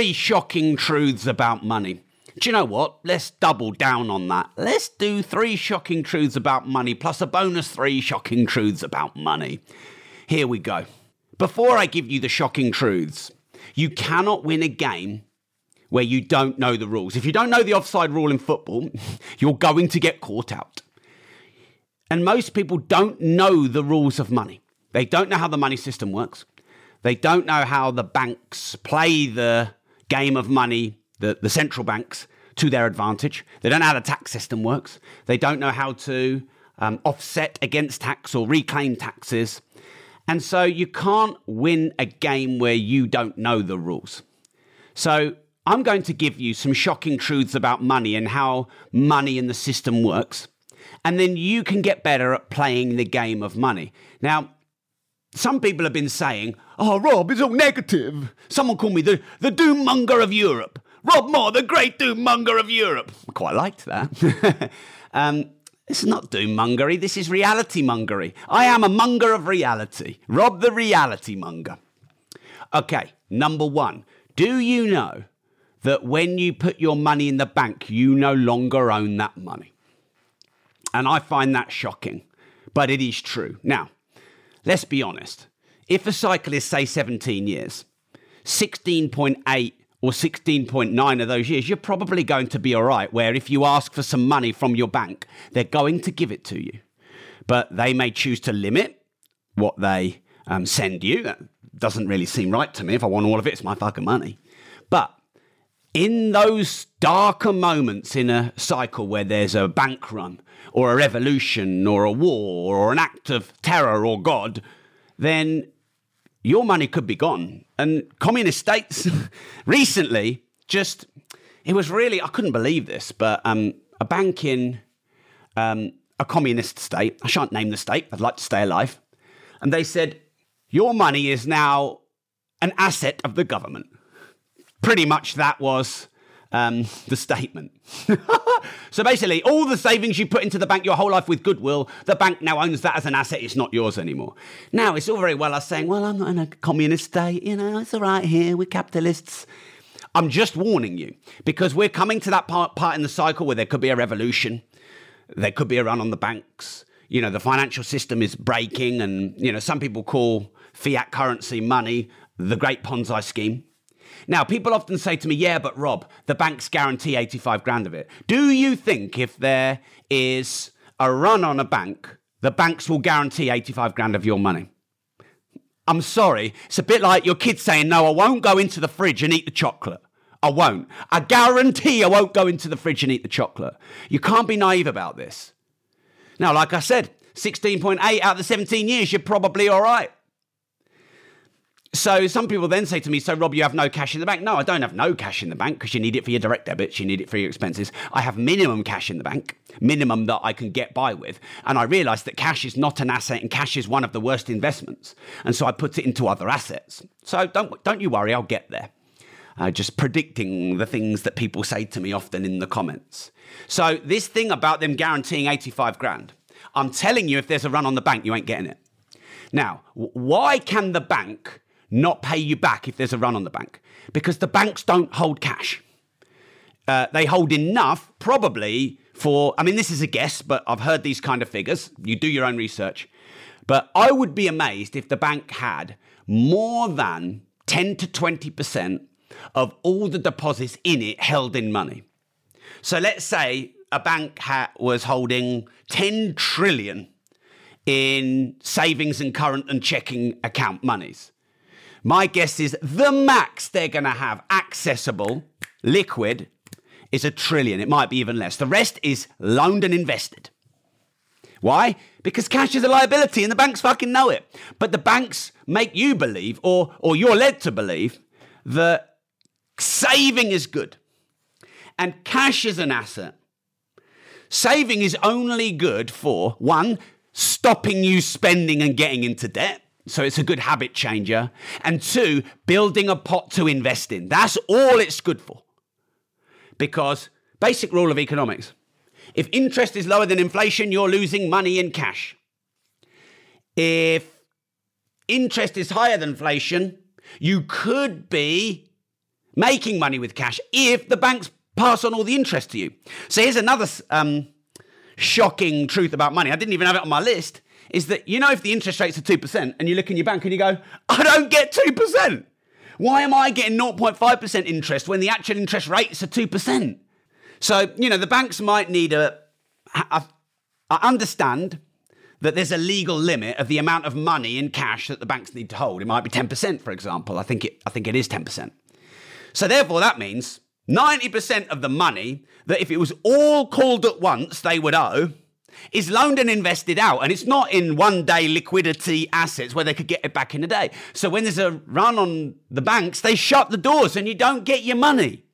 three shocking truths about money. Do you know what? Let's double down on that. Let's do three shocking truths about money plus a bonus three shocking truths about money. Here we go. Before I give you the shocking truths, you cannot win a game where you don't know the rules. If you don't know the offside rule in football, you're going to get caught out. And most people don't know the rules of money. They don't know how the money system works. They don't know how the banks play the game of money, the, the central banks, to their advantage. They don't know how the tax system works. They don't know how to um, offset against tax or reclaim taxes. And so you can't win a game where you don't know the rules. So I'm going to give you some shocking truths about money and how money in the system works. And then you can get better at playing the game of money. Now, some people have been saying, oh, Rob, it's all negative. Someone called me the, the doom monger of Europe. Rob Moore, the great doom monger of Europe. I quite liked that. um, is not doom mongery, this is reality mongery. I am a monger of reality. Rob the reality monger. Okay, number one. Do you know that when you put your money in the bank, you no longer own that money? And I find that shocking, but it is true. Now, let's be honest. If a cycle is, say, 17 years, 16.8 or 16.9 of those years, you're probably going to be all right. Where if you ask for some money from your bank, they're going to give it to you. But they may choose to limit what they um, send you. That doesn't really seem right to me. If I want all of it, it's my fucking money. But in those darker moments in a cycle where there's a bank run or a revolution or a war or an act of terror or God, then your money could be gone. And communist states recently just, it was really, I couldn't believe this, but um, a bank in um, a communist state, I shan't name the state, I'd like to stay alive, and they said, Your money is now an asset of the government. Pretty much that was um, the statement. so basically, all the savings you put into the bank your whole life with goodwill, the bank now owns that as an asset. It's not yours anymore. Now, it's all very well us saying, well, I'm not in a communist state. You know, it's all right here. We're capitalists. I'm just warning you because we're coming to that part, part in the cycle where there could be a revolution. There could be a run on the banks. You know, the financial system is breaking, and, you know, some people call fiat currency money the great Ponzi scheme. Now, people often say to me, yeah, but Rob, the banks guarantee 85 grand of it. Do you think if there is a run on a bank, the banks will guarantee 85 grand of your money? I'm sorry. It's a bit like your kid saying, no, I won't go into the fridge and eat the chocolate. I won't. I guarantee I won't go into the fridge and eat the chocolate. You can't be naive about this. Now, like I said, 16.8 out of the 17 years, you're probably all right. So some people then say to me, "So Rob, you have no cash in the bank?" No, I don't have no cash in the bank because you need it for your direct debits, you need it for your expenses. I have minimum cash in the bank, minimum that I can get by with, and I realised that cash is not an asset, and cash is one of the worst investments, and so I put it into other assets. So don't don't you worry, I'll get there. Uh, just predicting the things that people say to me often in the comments. So this thing about them guaranteeing 85 grand, I'm telling you, if there's a run on the bank, you ain't getting it. Now, why can the bank? Not pay you back if there's a run on the bank because the banks don't hold cash. Uh, they hold enough, probably, for, I mean, this is a guess, but I've heard these kind of figures. You do your own research. But I would be amazed if the bank had more than 10 to 20% of all the deposits in it held in money. So let's say a bank ha- was holding 10 trillion in savings and current and checking account monies. My guess is the max they're going to have accessible, liquid, is a trillion. It might be even less. The rest is loaned and invested. Why? Because cash is a liability and the banks fucking know it. But the banks make you believe, or, or you're led to believe, that saving is good and cash is an asset. Saving is only good for one, stopping you spending and getting into debt. So it's a good habit changer. And two, building a pot to invest in. That's all it's good for. Because basic rule of economics if interest is lower than inflation, you're losing money in cash. If interest is higher than inflation, you could be making money with cash if the banks pass on all the interest to you. So here's another um, shocking truth about money. I didn't even have it on my list. Is that you know if the interest rates are two percent and you look in your bank and you go, I don't get two percent. Why am I getting 0.5% interest when the actual interest rates are 2%? So, you know, the banks might need a. I understand that there's a legal limit of the amount of money in cash that the banks need to hold. It might be 10%, for example. I think it, I think it is 10%. So therefore, that means 90% of the money that if it was all called at once, they would owe, is loaned and invested out. And it's not in one day liquidity assets where they could get it back in a day. So when there's a run on the banks, they shut the doors and you don't get your money.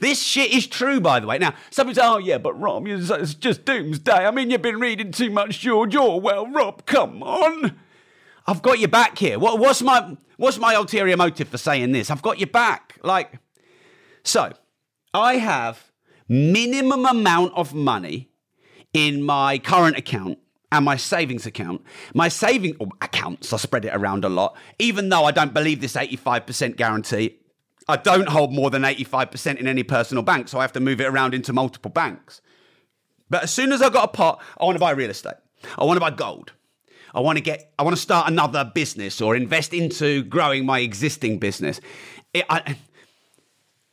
This shit is true, by the way. Now, some people say, oh, yeah, but Rob, it's just doomsday. I mean, you've been reading too much George oh, Orwell. Rob, come on. I've got your back here. What, what's, my, what's my ulterior motive for saying this? I've got your back. Like, so I have minimum amount of money in my current account and my savings account. My saving oh, accounts, I spread it around a lot, even though I don't believe this 85% guarantee. I don't hold more than 85% in any personal bank, so I have to move it around into multiple banks. But as soon as I've got a pot, I want to buy real estate. I want to buy gold. I want to get, I want to start another business or invest into growing my existing business. It, I,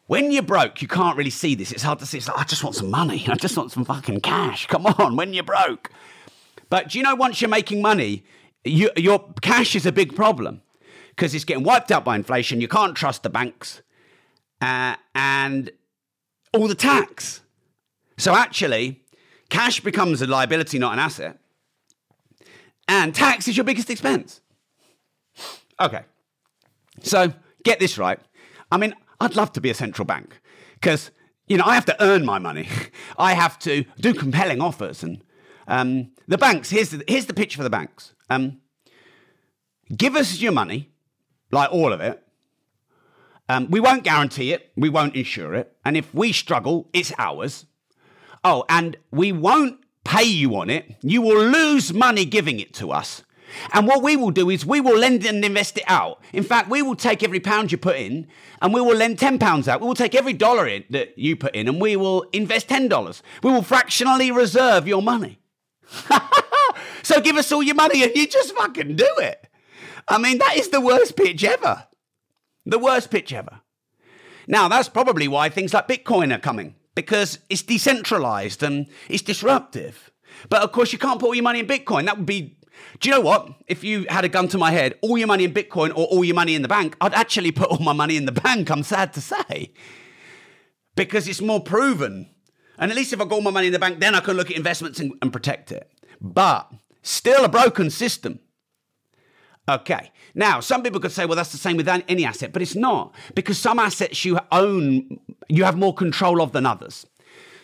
when you're broke, you can't really see this. It's hard to see. It's like, I just want some money. I just want some fucking cash. Come on, when you're broke. But do you know, once you're making money, you, your cash is a big problem because it's getting wiped out by inflation. You can't trust the banks uh, and all the tax. So actually, cash becomes a liability, not an asset. And tax is your biggest expense. Okay. So get this right. I mean, I'd love to be a central bank because, you know, I have to earn my money. I have to do compelling offers. And um, the banks, here's the, here's the pitch for the banks um, give us your money, like all of it, um, we won't guarantee it, we won't insure it, and if we struggle, it's ours. Oh, and we won't pay you on it. You will lose money giving it to us. And what we will do is we will lend and invest it out. In fact, we will take every pound you put in and we will lend 10 pounds out. We will take every dollar in that you put in and we will invest $10. We will fractionally reserve your money. so give us all your money and you just fucking do it. I mean, that is the worst pitch ever. The worst pitch ever. Now, that's probably why things like Bitcoin are coming, because it's decentralized and it's disruptive. But of course, you can't put all your money in Bitcoin. That would be. Do you know what? If you had a gun to my head, all your money in Bitcoin or all your money in the bank, I'd actually put all my money in the bank, I'm sad to say. Because it's more proven. And at least if I got all my money in the bank, then I can look at investments and, and protect it. But still a broken system. Okay. Now, some people could say, well, that's the same with any asset, but it's not because some assets you own, you have more control of than others.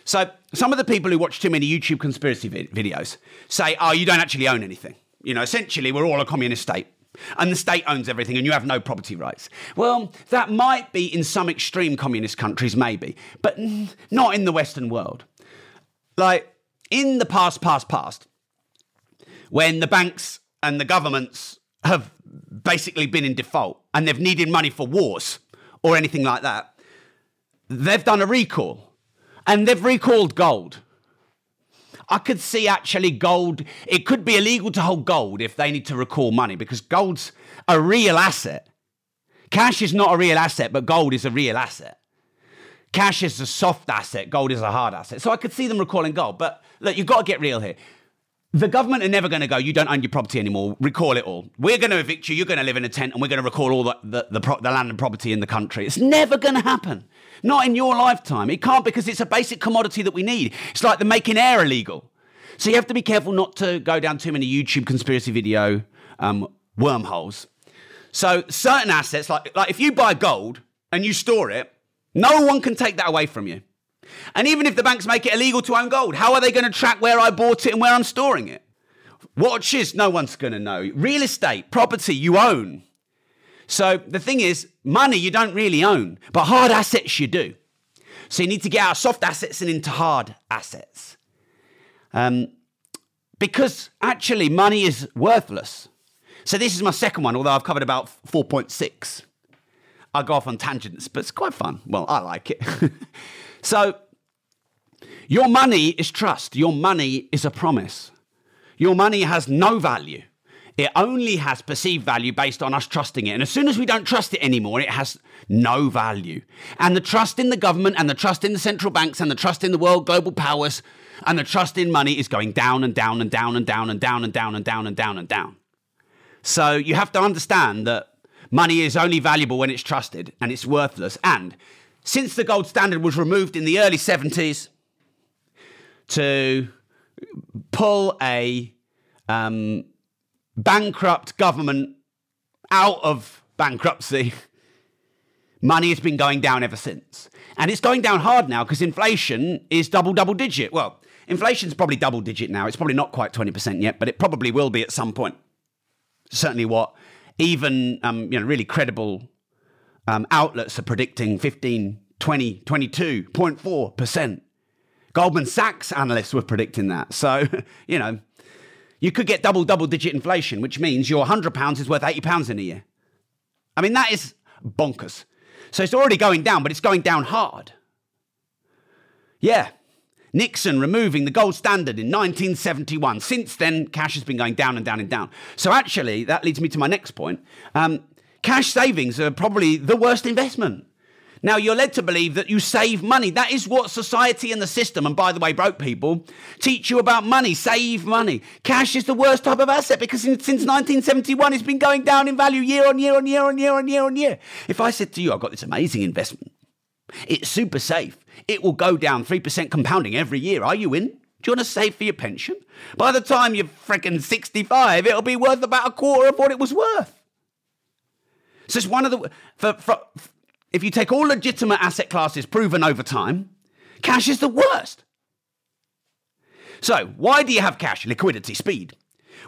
So, some of the people who watch too many YouTube conspiracy videos say, oh, you don't actually own anything. You know, essentially, we're all a communist state and the state owns everything and you have no property rights. Well, that might be in some extreme communist countries, maybe, but not in the Western world. Like, in the past, past, past, when the banks and the governments have basically been in default and they've needed money for wars or anything like that, they've done a recall and they've recalled gold. I could see actually gold, it could be illegal to hold gold if they need to recall money because gold's a real asset. Cash is not a real asset, but gold is a real asset. Cash is a soft asset, gold is a hard asset. So I could see them recalling gold. But look, you've got to get real here the government are never going to go, you don't own your property anymore, recall it all. We're going to evict you, you're going to live in a tent, and we're going to recall all the, the, the, the land and property in the country. It's never going to happen. Not in your lifetime. It can't because it's a basic commodity that we need. It's like the making air illegal. So you have to be careful not to go down too many YouTube conspiracy video um, wormholes. So certain assets, like, like if you buy gold and you store it, no one can take that away from you. And even if the banks make it illegal to own gold, how are they going to track where I bought it and where I'm storing it? Watches, no one's going to know. Real estate, property you own. So the thing is, money you don't really own, but hard assets you do. So you need to get out of soft assets and into hard assets. Um, because actually, money is worthless. So this is my second one, although I've covered about 4.6. I go off on tangents, but it's quite fun. Well, I like it. so, your money is trust. Your money is a promise. Your money has no value. It only has perceived value based on us trusting it. And as soon as we don't trust it anymore, it has no value. And the trust in the government and the trust in the central banks and the trust in the world global powers and the trust in money is going down and down and down and down and down and down and down and down and down. So you have to understand that money is only valuable when it's trusted and it's worthless. And since the gold standard was removed in the early 70s to pull a um, bankrupt government out of bankruptcy, money has been going down ever since. And it's going down hard now because inflation is double, double digit. Well, inflation's probably double digit now. It's probably not quite 20% yet, but it probably will be at some point. Certainly what even um, you know, really credible um, outlets are predicting 15, 20, 22.4%. Goldman Sachs analysts were predicting that. So, you know, you could get double, double digit inflation, which means your £100 is worth £80 in a year. I mean, that is bonkers. So it's already going down, but it's going down hard. Yeah. Nixon removing the gold standard in 1971. Since then, cash has been going down and down and down. So actually, that leads me to my next point. Um, cash savings are probably the worst investment. Now, you're led to believe that you save money. That is what society and the system, and by the way, broke people, teach you about money. Save money. Cash is the worst type of asset because since 1971, it's been going down in value year on year on year on year on year on year. If I said to you, I've got this amazing investment, it's super safe, it will go down 3% compounding every year. Are you in? Do you want to save for your pension? By the time you're freaking 65, it'll be worth about a quarter of what it was worth. So it's one of the for, for, if you take all legitimate asset classes proven over time, cash is the worst. So, why do you have cash? Liquidity, speed.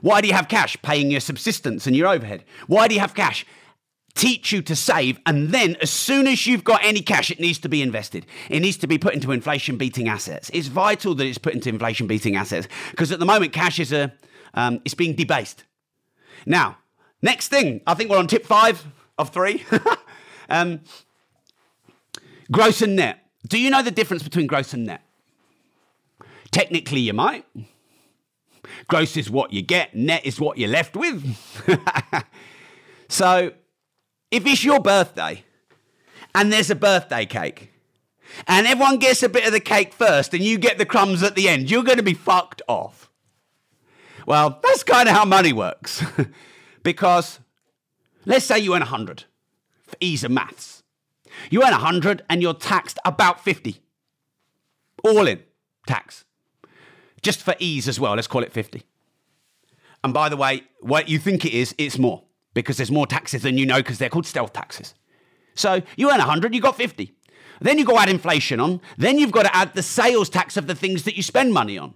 Why do you have cash? Paying your subsistence and your overhead. Why do you have cash? Teach you to save, and then as soon as you've got any cash, it needs to be invested. It needs to be put into inflation beating assets. It's vital that it's put into inflation beating assets because at the moment, cash is a um, it's being debased. Now, next thing, I think we're on tip five of three. um, Gross and net. Do you know the difference between gross and net? Technically, you might. Gross is what you get, net is what you're left with. so, if it's your birthday and there's a birthday cake, and everyone gets a bit of the cake first and you get the crumbs at the end, you're going to be fucked off. Well, that's kind of how money works. because let's say you earn 100 for ease of maths. You earn 100 and you're taxed about 50. All in tax. Just for ease as well, let's call it 50. And by the way, what you think it is, it's more because there's more taxes than you know because they're called stealth taxes. So you earn 100, you got 50. Then you go add inflation on. Then you've got to add the sales tax of the things that you spend money on.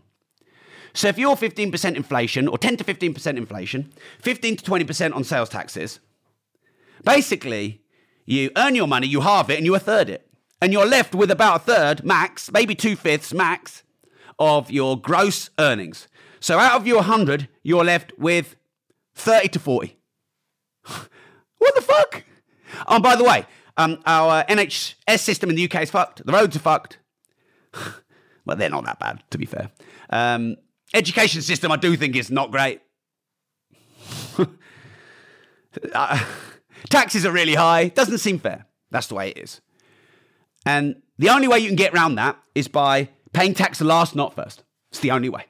So if you're 15% inflation or 10 to 15% inflation, 15 to 20% on sales taxes, basically you earn your money, you halve it, and you a third it. And you're left with about a third, max, maybe two fifths, max, of your gross earnings. So out of your 100, you're left with 30 to 40. what the fuck? Oh, by the way, um, our NHS system in the UK is fucked. The roads are fucked. well, they're not that bad, to be fair. Um, education system, I do think is not great. uh, Taxes are really high. Doesn't seem fair. That's the way it is. And the only way you can get around that is by paying tax last, not first. It's the only way.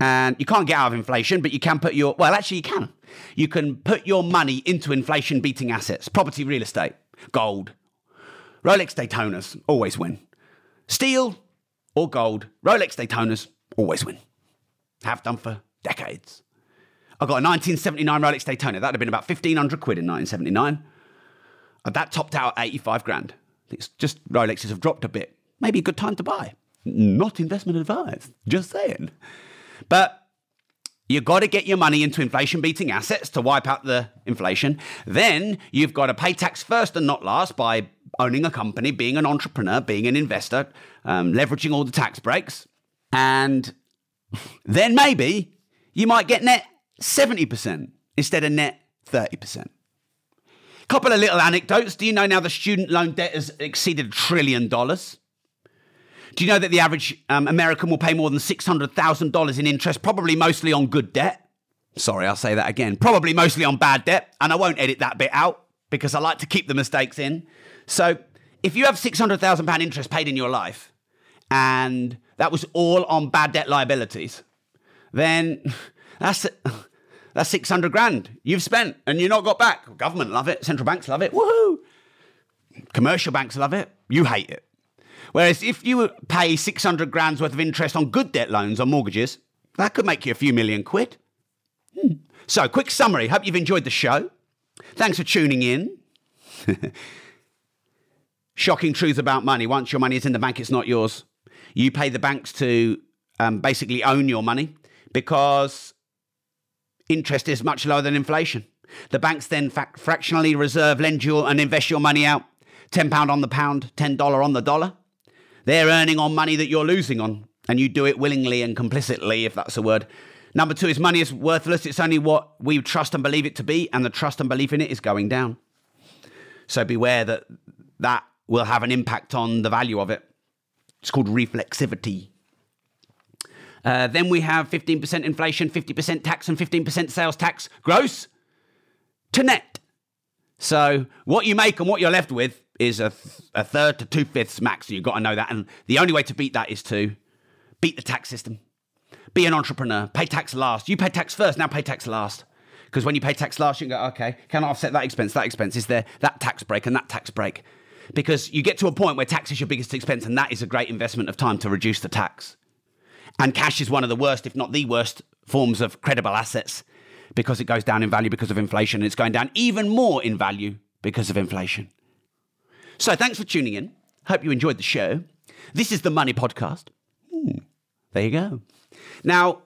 And you can't get out of inflation, but you can put your, well, actually, you can. You can put your money into inflation beating assets, property, real estate, gold. Rolex Daytonas always win. Steel or gold, Rolex Daytonas always win. Have done for decades. I got a 1979 Rolex Daytona. That'd have been about 1500 quid in 1979. Uh, that topped out at 85 grand. It's just Rolexes have dropped a bit. Maybe a good time to buy. Not investment advice. Just saying. But you've got to get your money into inflation beating assets to wipe out the inflation. Then you've got to pay tax first and not last by owning a company, being an entrepreneur, being an investor, um, leveraging all the tax breaks. And then maybe you might get net 70% instead of net 30%. Couple of little anecdotes. Do you know now the student loan debt has exceeded a trillion dollars? Do you know that the average um, American will pay more than $600,000 in interest, probably mostly on good debt? Sorry, I'll say that again. Probably mostly on bad debt. And I won't edit that bit out because I like to keep the mistakes in. So if you have £600,000 interest paid in your life and that was all on bad debt liabilities, then that's that's 600 grand you've spent and you're not got back. Government love it, central banks love it. Woohoo! Commercial banks love it. You hate it. Whereas if you pay 600 grand's worth of interest on good debt loans or mortgages, that could make you a few million quid. Hmm. So, quick summary. Hope you've enjoyed the show. Thanks for tuning in. Shocking truth about money. Once your money is in the bank, it's not yours. You pay the banks to um, basically own your money because interest is much lower than inflation. The banks then fractionally reserve, lend you, and invest your money out. £10 on the pound, $10 on the dollar. They're earning on money that you're losing on, and you do it willingly and complicitly, if that's a word. Number two is money is worthless. It's only what we trust and believe it to be, and the trust and belief in it is going down. So beware that that will have an impact on the value of it. It's called reflexivity. Uh, then we have 15% inflation, 50% tax, and 15% sales tax gross to net. So what you make and what you're left with is a, th- a third to two fifths max. And You've got to know that. And the only way to beat that is to beat the tax system. Be an entrepreneur. Pay tax last. You pay tax first, now pay tax last. Because when you pay tax last, you can go, okay, can I offset that expense? That expense is there, that tax break and that tax break. Because you get to a point where tax is your biggest expense, and that is a great investment of time to reduce the tax. And cash is one of the worst, if not the worst, forms of credible assets because it goes down in value because of inflation. And it's going down even more in value because of inflation. So thanks for tuning in. Hope you enjoyed the show. This is the Money Podcast. Hmm, there you go. Now,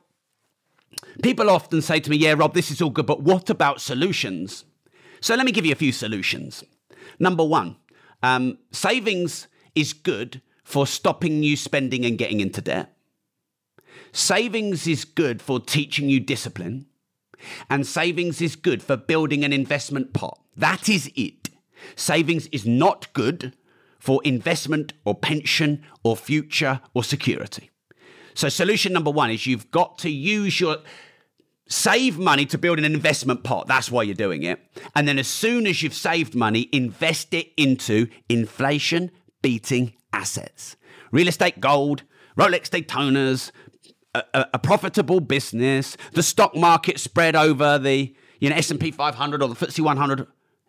people often say to me, Yeah, Rob, this is all good, but what about solutions? So let me give you a few solutions. Number one, um, savings is good for stopping you spending and getting into debt. Savings is good for teaching you discipline. And savings is good for building an investment pot. That is it. Savings is not good for investment or pension or future or security. So, solution number one is you've got to use your save money to build an investment pot. That's why you're doing it. And then, as soon as you've saved money, invest it into inflation beating assets real estate, gold, Rolex Daytonas, a, a, profitable business, the stock market spread over the you know S&P 500 or the FTSE 100,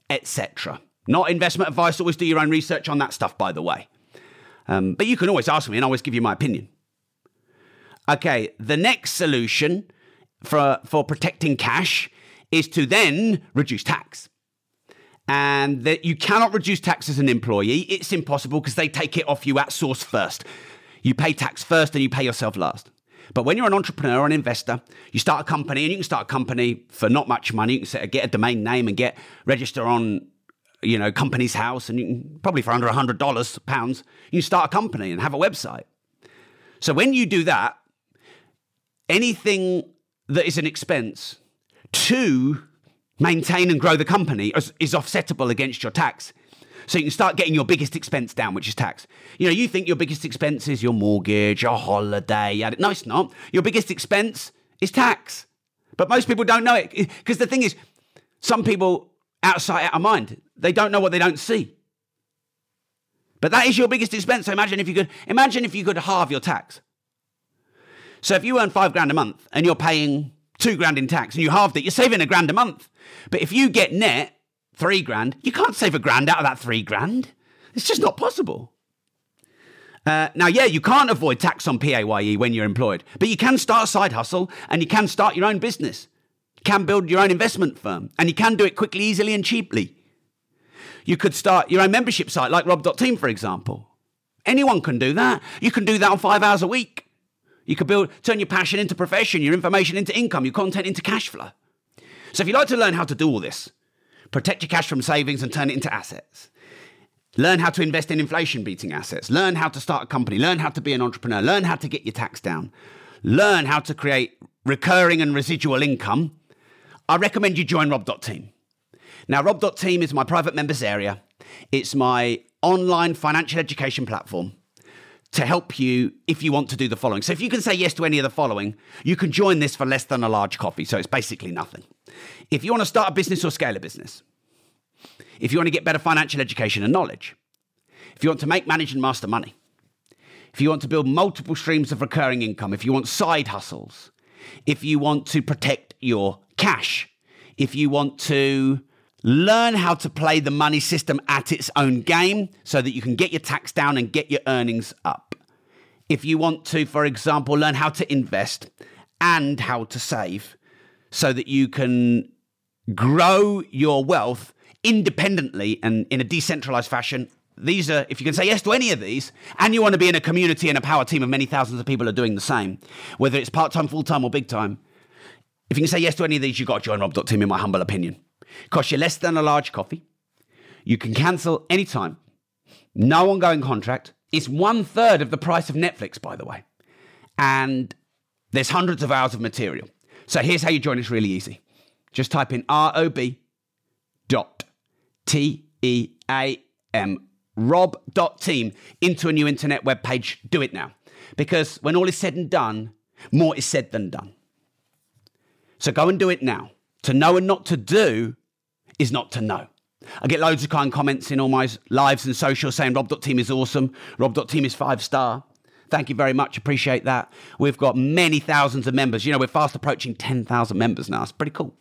etc. Not investment advice. Always do your own research on that stuff, by the way. Um, but you can always ask me, and I always give you my opinion. Okay, the next solution for for protecting cash is to then reduce tax. And that you cannot reduce tax as an employee. It's impossible because they take it off you at source first. You pay tax first and you pay yourself last. But when you're an entrepreneur or an investor, you start a company and you can start a company for not much money. You can get a domain name and get register on you know, Companies House, and you can, probably for under hundred dollars, pounds, you start a company and have a website. So when you do that, anything that is an expense to maintain and grow the company is, is offsettable against your tax. So you can start getting your biggest expense down, which is tax. You know, you think your biggest expense is your mortgage, your holiday. No, it's not. Your biggest expense is tax. But most people don't know it because the thing is, some people outside, out of mind. They don't know what they don't see. But that is your biggest expense. So imagine if you could imagine if you could halve your tax. So if you earn five grand a month and you're paying two grand in tax and you halved it, you're saving a grand a month. But if you get net three grand, you can't save a grand out of that three grand. It's just not possible. Uh, now, yeah, you can't avoid tax on PAYE when you're employed, but you can start a side hustle and you can start your own business you can build your own investment firm and you can do it quickly, easily, and cheaply. You could start your own membership site like rob.team, for example. Anyone can do that. You can do that on five hours a week. You could build, turn your passion into profession, your information into income, your content into cash flow. So if you'd like to learn how to do all this, protect your cash from savings and turn it into assets. Learn how to invest in inflation beating assets. Learn how to start a company. Learn how to be an entrepreneur. Learn how to get your tax down. Learn how to create recurring and residual income I recommend you join Rob.team Now, Rob.team is my private members area. It's my online financial education platform to help you if you want to do the following. So, if you can say yes to any of the following, you can join this for less than a large coffee. So, it's basically nothing. If you want to start a business or scale a business, if you want to get better financial education and knowledge, if you want to make, manage, and master money, if you want to build multiple streams of recurring income, if you want side hustles, if you want to protect your cash, if you want to learn how to play the money system at its own game so that you can get your tax down and get your earnings up. If you want to, for example, learn how to invest and how to save so that you can grow your wealth independently and in a decentralized fashion. These are, if you can say yes to any of these, and you want to be in a community and a power team of many thousands of people are doing the same, whether it's part time, full time, or big time, if you can say yes to any of these, you've got to join Rob.team, in my humble opinion. Costs you less than a large coffee. You can cancel anytime. No ongoing contract. It's one third of the price of Netflix, by the way. And there's hundreds of hours of material. So here's how you join. It's really easy. Just type in rob dot T E A M rob.team into a new internet web page. Do it now. Because when all is said and done, more is said than done. So go and do it now. To know and not to do is not to know. I get loads of kind comments in all my lives and social saying Rob.team is awesome. Rob.team is five star. Thank you very much. Appreciate that. We've got many thousands of members. You know, we're fast approaching 10,000 members now. It's pretty cool.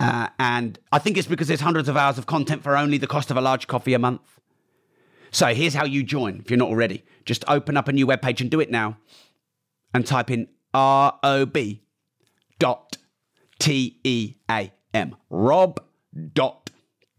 Uh, and I think it's because there's hundreds of hours of content for only the cost of a large coffee a month. So here's how you join if you're not already. Just open up a new web page and do it now and type in ROB dot T E A M. Rob dot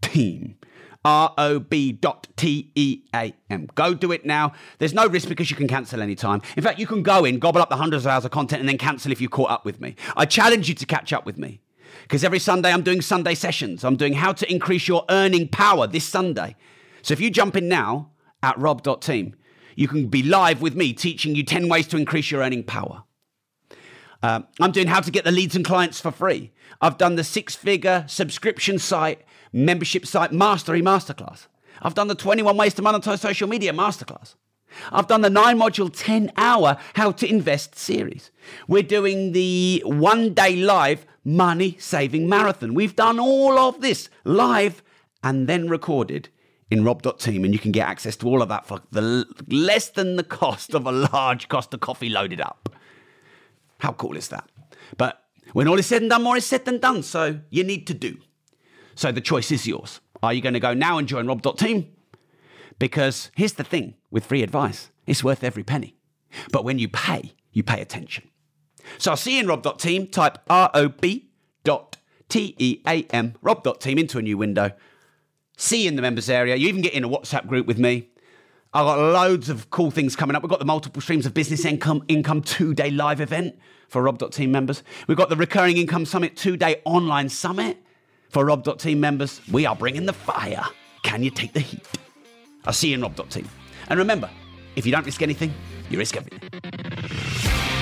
team. R O B dot T E A M. Go do it now. There's no risk because you can cancel anytime. In fact, you can go in, gobble up the hundreds of hours of content, and then cancel if you caught up with me. I challenge you to catch up with me because every Sunday I'm doing Sunday sessions. I'm doing how to increase your earning power this Sunday. So if you jump in now at rob.team, you can be live with me teaching you 10 ways to increase your earning power. Um, I'm doing how to get the leads and clients for free. I've done the six figure subscription site, membership site mastery masterclass. I've done the 21 ways to monetize social media masterclass. I've done the nine module, 10 hour how to invest series. We're doing the one day live money saving marathon. We've done all of this live and then recorded in rob.team and you can get access to all of that for the less than the cost of a large cost of coffee loaded up. How cool is that? But when all is said and done, more is said than done. So you need to do. So the choice is yours. Are you going to go now and join rob.team? Because here's the thing with free advice it's worth every penny. But when you pay, you pay attention. So I'll see you in rob.team. Type R O B dot T E A M, rob.team into a new window. See you in the members area. You even get in a WhatsApp group with me. I've got loads of cool things coming up. We've got the multiple streams of business income income two day live event for Rob.team members. We've got the recurring income summit two day online summit for Rob.team members. We are bringing the fire. Can you take the heat? I'll see you in Rob.team. And remember, if you don't risk anything, you risk everything.